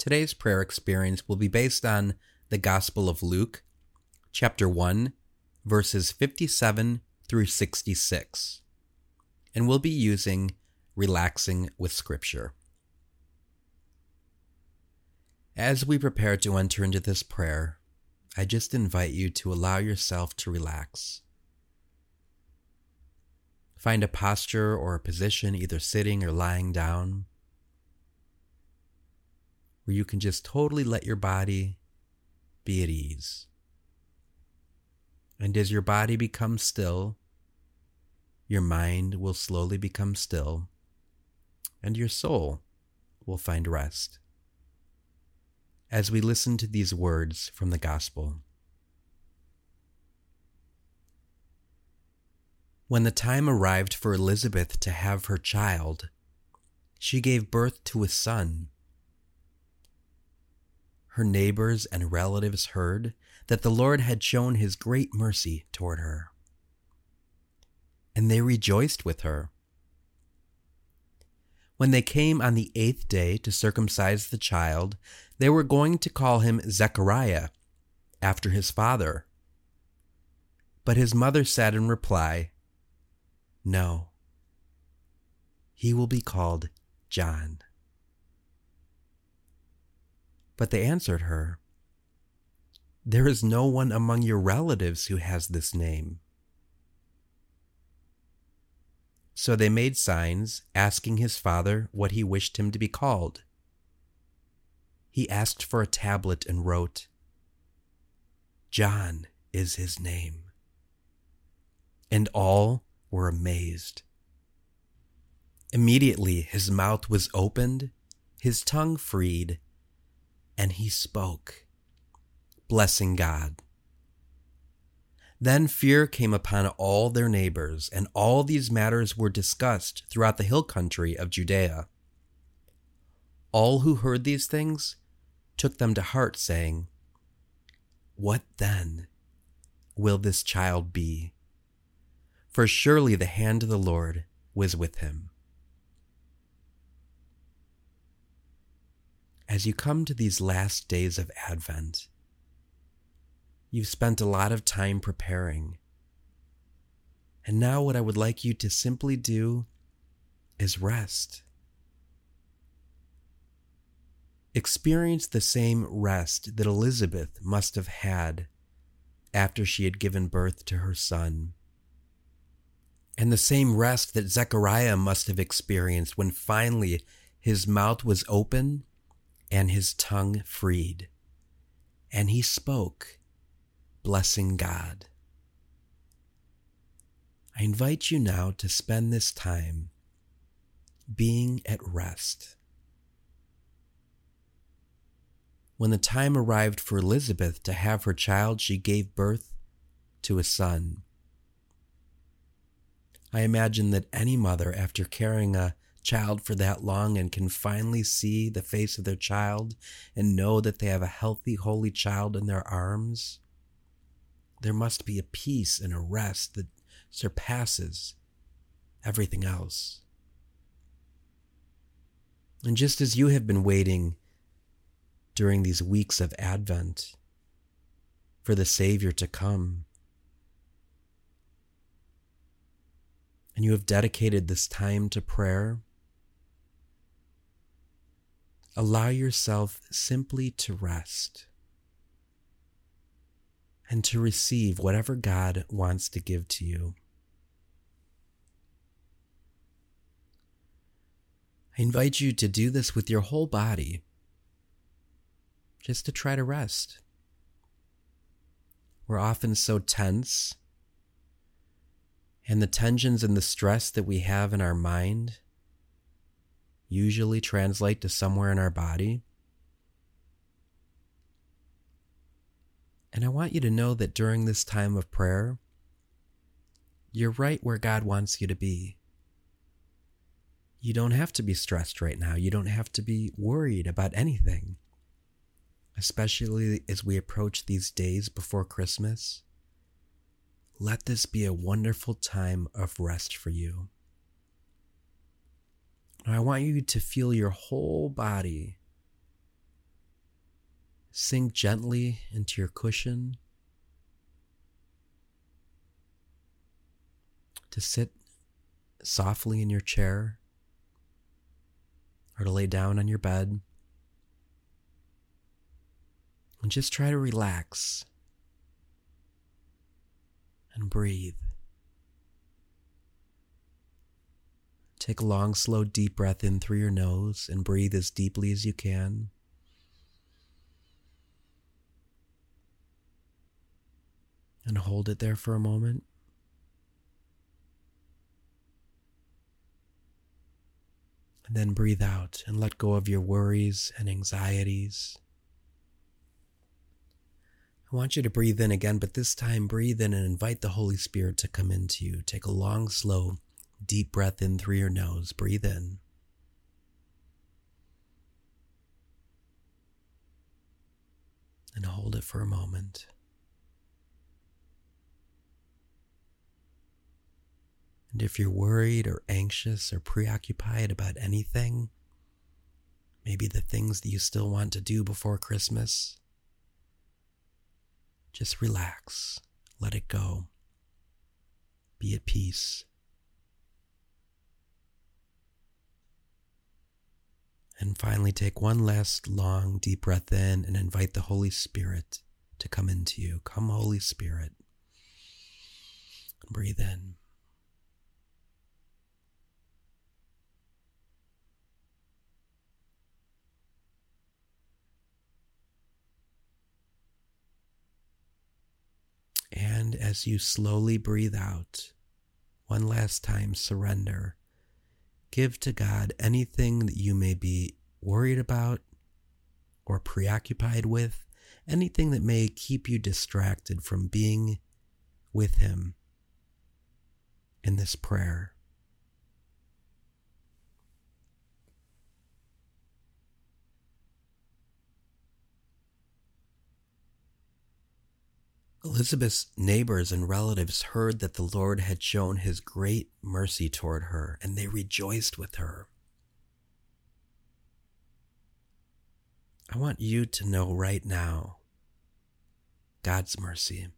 Today's prayer experience will be based on the Gospel of Luke, chapter 1, verses 57 through 66, and we'll be using Relaxing with Scripture. As we prepare to enter into this prayer, I just invite you to allow yourself to relax. Find a posture or a position, either sitting or lying down, where you can just totally let your body be at ease. And as your body becomes still, your mind will slowly become still, and your soul will find rest. As we listen to these words from the Gospel, When the time arrived for Elizabeth to have her child, she gave birth to a son. Her neighbors and relatives heard that the Lord had shown his great mercy toward her, and they rejoiced with her. When they came on the eighth day to circumcise the child, they were going to call him Zechariah, after his father. But his mother said in reply, no. He will be called John. But they answered her, There is no one among your relatives who has this name. So they made signs, asking his father what he wished him to be called. He asked for a tablet and wrote, John is his name. And all were amazed. Immediately his mouth was opened, his tongue freed, and he spoke, blessing God. Then fear came upon all their neighbors, and all these matters were discussed throughout the hill country of Judea. All who heard these things took them to heart, saying, What then will this child be? for surely the hand of the Lord was with him. As you come to these last days of Advent, you've spent a lot of time preparing. And now, what I would like you to simply do is rest. Experience the same rest that Elizabeth must have had after she had given birth to her son and the same rest that Zechariah must have experienced when finally his mouth was open and his tongue freed. And he spoke, blessing God. I invite you now to spend this time being at rest. When the time arrived for Elizabeth to have her child, she gave birth to a son. I imagine that any mother, after carrying a child for that long and can finally see the face of their child and know that they have a healthy, holy child in their arms, there must be a peace and a rest that surpasses everything else. And just as you have been waiting during these weeks of Advent for the Savior to come, and you have dedicated this time to prayer, allow yourself simply to rest and to receive whatever God wants to give to you. I invite you to do this with your whole body, just to try to rest. We're often so tense and the tensions and the stress that we have in our mind usually translate to somewhere in our body. And I want you to know that during this time of prayer, you're right where God wants you to be. You don't have to be stressed right now. You don't have to be worried about anything, especially as we approach these days before Christmas let this be a wonderful time of rest for you. I want you to feel your whole body sink gently into your cushion, to sit softly in your chair, or to lay down on your bed. And just try to relax and breathe. Take a long, slow, deep breath in through your nose and breathe as deeply as you can. And hold it there for a moment. And then breathe out and let go of your worries and anxieties. I want you to breathe in again, but this time breathe in and invite the Holy Spirit to come into you. Take a long, slow, deep breath in through your nose. Breathe in. And hold it for a moment. And if you're worried or anxious or preoccupied about anything, maybe the things that you still want to do before Christmas, just relax, let it go, be at peace. And finally, take one last long, deep breath in and invite the Holy Spirit to come into you. Come, Holy Spirit. Breathe in. And as you slowly breathe out, one last time, surrender. Give to God anything that you may be worried about or preoccupied with, anything that may keep you distracted from being with Him in this prayer. Elizabeth's neighbors and relatives heard that the Lord had shown his great mercy toward her, and they rejoiced with her. I want you to know right now God's mercy.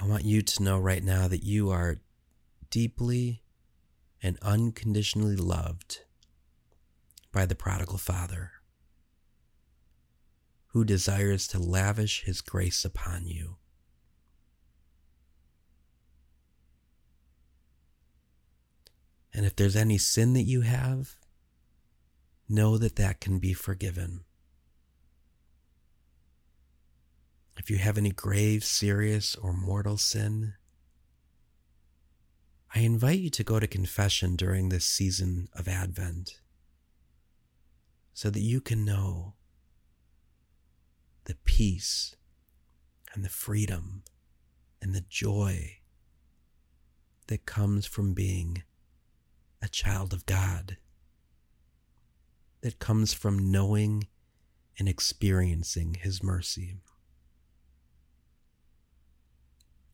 I want you to know right now that you are deeply and unconditionally loved by the prodigal father who desires to lavish his grace upon you. And if there's any sin that you have, know that that can be forgiven. If you have any grave, serious, or mortal sin, I invite you to go to confession during this season of Advent so that you can know the peace and the freedom and the joy that comes from being a child of God, that comes from knowing and experiencing His mercy.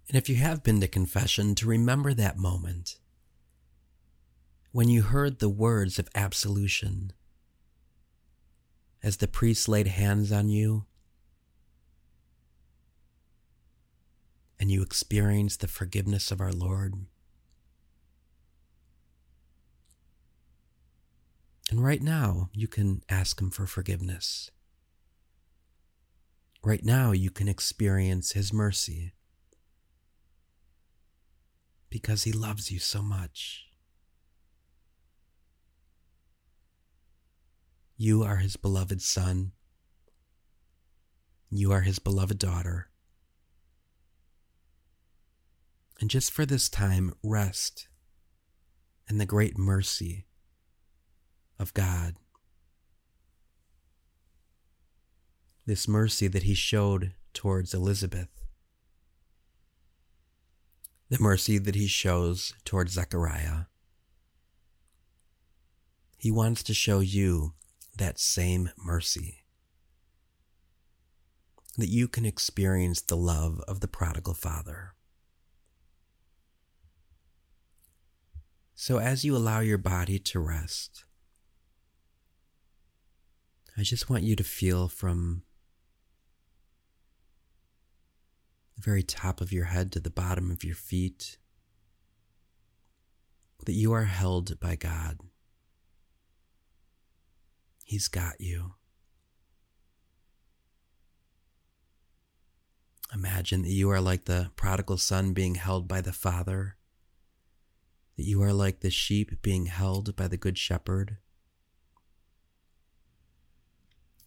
And if you have been to confession, to remember that moment when you heard the words of absolution as the priest laid hands on you and you experience the forgiveness of our Lord. And right now, you can ask Him for forgiveness. Right now, you can experience His mercy because He loves you so much. You are His beloved Son. You are His beloved daughter. And just for this time, rest in the great mercy of God. This mercy that He showed towards Elizabeth. The mercy that He shows towards Zechariah. He wants to show you that same mercy. That you can experience the love of the prodigal father. So, as you allow your body to rest, I just want you to feel from the very top of your head to the bottom of your feet that you are held by God. He's got you. Imagine that you are like the prodigal son being held by the father, that you are like the sheep being held by the good shepherd.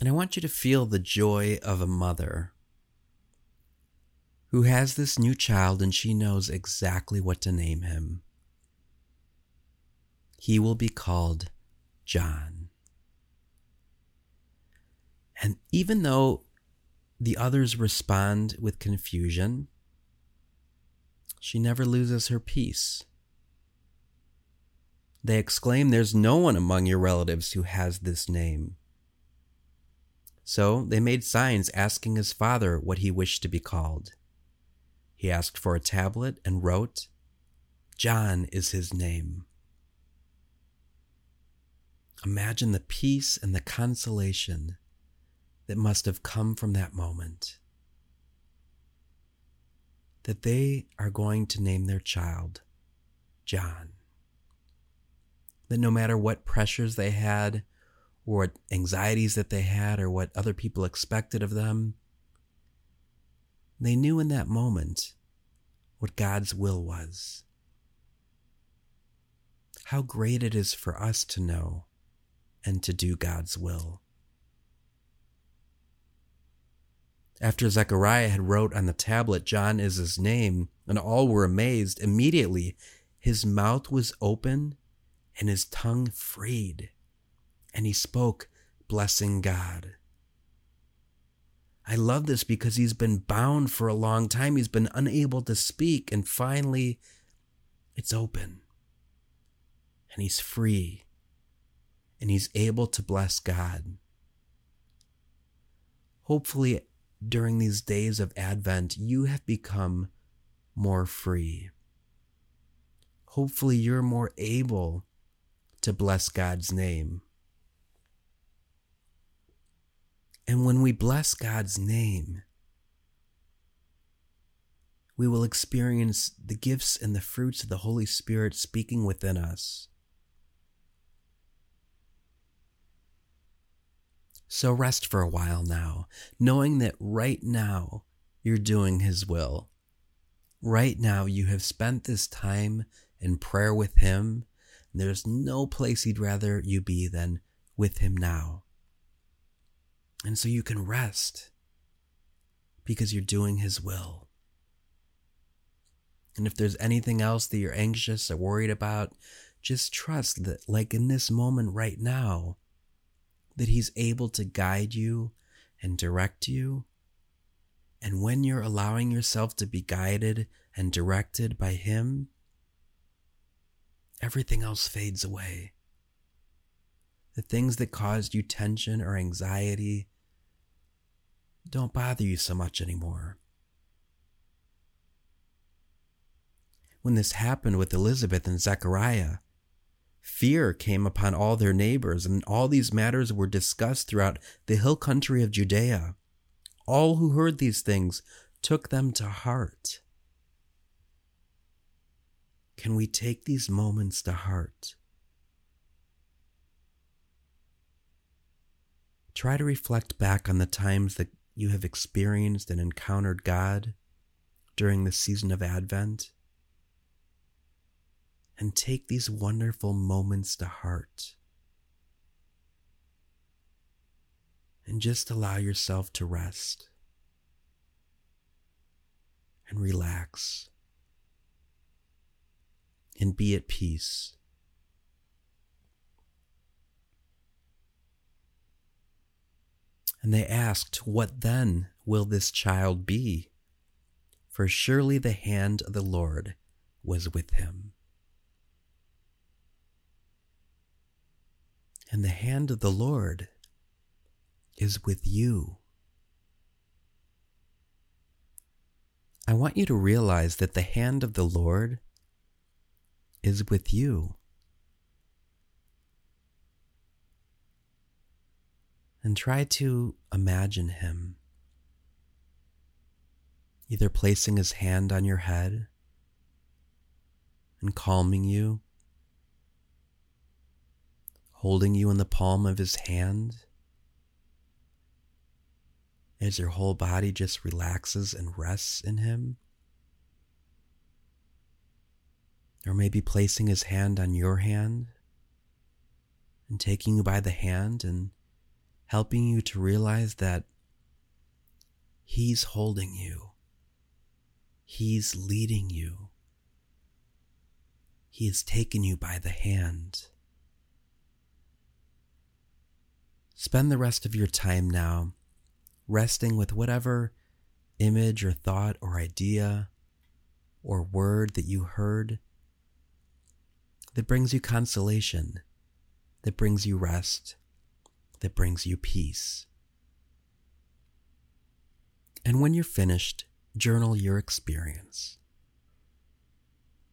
And I want you to feel the joy of a mother who has this new child and she knows exactly what to name him. He will be called John. And even though the others respond with confusion, she never loses her peace. They exclaim, There's no one among your relatives who has this name. So they made signs asking his father what he wished to be called. He asked for a tablet and wrote, John is his name. Imagine the peace and the consolation that must have come from that moment. That they are going to name their child John. That no matter what pressures they had, or what anxieties that they had, or what other people expected of them, they knew in that moment what God's will was. How great it is for us to know and to do God's will. After Zechariah had wrote on the tablet, John is his name, and all were amazed, immediately his mouth was open and his tongue freed, and he spoke, blessing God. I love this because he's been bound for a long time. He's been unable to speak, and finally, it's open. And he's free and he's able to bless God. Hopefully, during these days of Advent, you have become more free. Hopefully, you're more able to bless God's name. And when we bless God's name, we will experience the gifts and the fruits of the Holy Spirit speaking within us. So rest for a while now, knowing that right now you're doing His will. Right now you have spent this time in prayer with Him, there's no place He'd rather you be than with Him now. And so you can rest because you're doing His will. And if there's anything else that you're anxious or worried about, just trust that, like in this moment right now, that He's able to guide you and direct you. And when you're allowing yourself to be guided and directed by Him, everything else fades away. The things that caused you tension or anxiety don't bother you so much anymore. When this happened with Elizabeth and Zechariah, Fear came upon all their neighbors, and all these matters were discussed throughout the hill country of Judea. All who heard these things took them to heart. Can we take these moments to heart? Try to reflect back on the times that you have experienced and encountered God during the season of Advent and take these wonderful moments to heart. And just allow yourself to rest and relax and be at peace. And they asked, What then will this child be? For surely the hand of the Lord was with him. and the hand of the Lord is with you. I want you to realize that the hand of the Lord is with you. And try to imagine him either placing his hand on your head and calming you, holding you in the palm of his hand as your whole body just relaxes and rests in him. Or maybe placing his hand on your hand and taking you by the hand and helping you to realize that he's holding you. He's leading you. He has taken you by the hand. Spend the rest of your time now resting with whatever image or thought or idea or word that you heard that brings you consolation, that brings you rest, that brings you peace. And when you're finished, journal your experience.